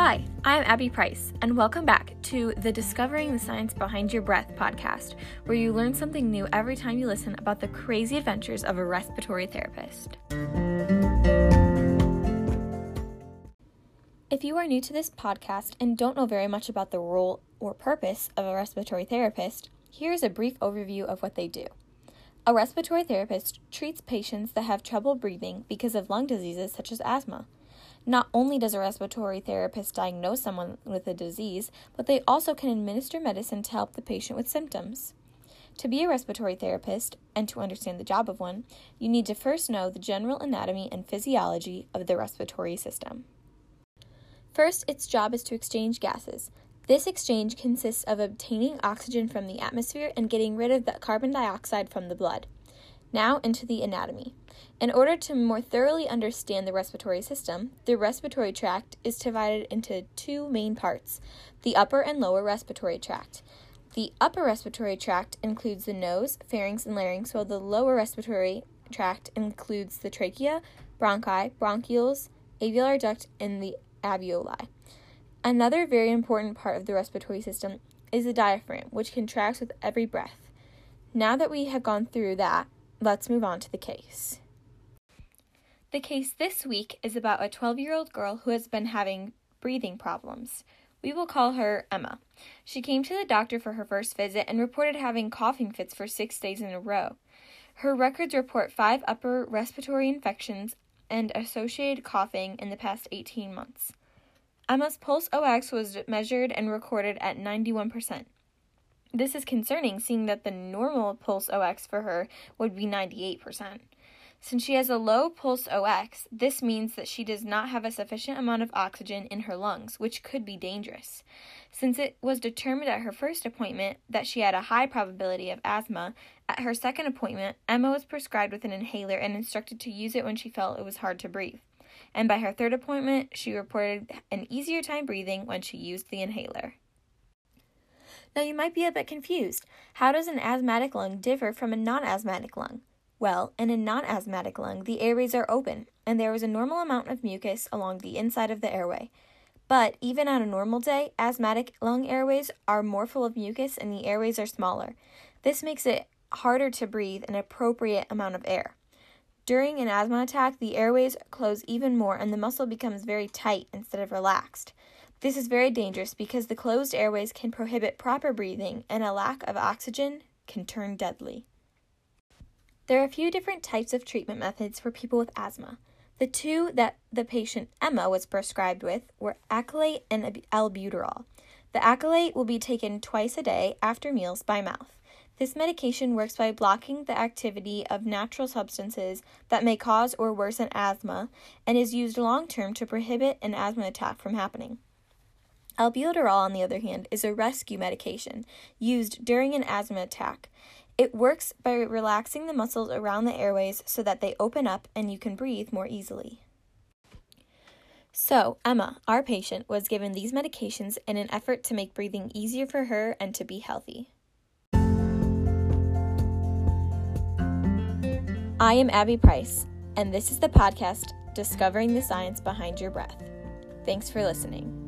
Hi, I'm Abby Price, and welcome back to the Discovering the Science Behind Your Breath podcast, where you learn something new every time you listen about the crazy adventures of a respiratory therapist. If you are new to this podcast and don't know very much about the role or purpose of a respiratory therapist, here is a brief overview of what they do. A respiratory therapist treats patients that have trouble breathing because of lung diseases such as asthma. Not only does a respiratory therapist diagnose someone with a disease, but they also can administer medicine to help the patient with symptoms. To be a respiratory therapist and to understand the job of one, you need to first know the general anatomy and physiology of the respiratory system. First, its job is to exchange gases. This exchange consists of obtaining oxygen from the atmosphere and getting rid of the carbon dioxide from the blood. Now, into the anatomy. In order to more thoroughly understand the respiratory system, the respiratory tract is divided into two main parts the upper and lower respiratory tract. The upper respiratory tract includes the nose, pharynx, and larynx, while the lower respiratory tract includes the trachea, bronchi, bronchioles, alveolar duct, and the alveoli. Another very important part of the respiratory system is the diaphragm, which contracts with every breath. Now that we have gone through that, let's move on to the case. The case this week is about a 12 year old girl who has been having breathing problems. We will call her Emma. She came to the doctor for her first visit and reported having coughing fits for six days in a row. Her records report five upper respiratory infections and associated coughing in the past 18 months. Emma's pulse OX was measured and recorded at 91%. This is concerning, seeing that the normal pulse OX for her would be 98%. Since she has a low pulse OX, this means that she does not have a sufficient amount of oxygen in her lungs, which could be dangerous. Since it was determined at her first appointment that she had a high probability of asthma, at her second appointment, Emma was prescribed with an inhaler and instructed to use it when she felt it was hard to breathe. And by her third appointment, she reported an easier time breathing when she used the inhaler. Now, you might be a bit confused. How does an asthmatic lung differ from a non asthmatic lung? Well, in a non asthmatic lung, the airways are open, and there is a normal amount of mucus along the inside of the airway. But even on a normal day, asthmatic lung airways are more full of mucus and the airways are smaller. This makes it harder to breathe an appropriate amount of air. During an asthma attack, the airways close even more and the muscle becomes very tight instead of relaxed. This is very dangerous because the closed airways can prohibit proper breathing and a lack of oxygen can turn deadly. There are a few different types of treatment methods for people with asthma. The two that the patient Emma was prescribed with were Accolate and albuterol. The Accolate will be taken twice a day after meals by mouth. This medication works by blocking the activity of natural substances that may cause or worsen asthma and is used long term to prohibit an asthma attack from happening. Albuterol, on the other hand, is a rescue medication used during an asthma attack. It works by relaxing the muscles around the airways so that they open up and you can breathe more easily. So, Emma, our patient, was given these medications in an effort to make breathing easier for her and to be healthy. I am Abby Price, and this is the podcast Discovering the Science Behind Your Breath. Thanks for listening.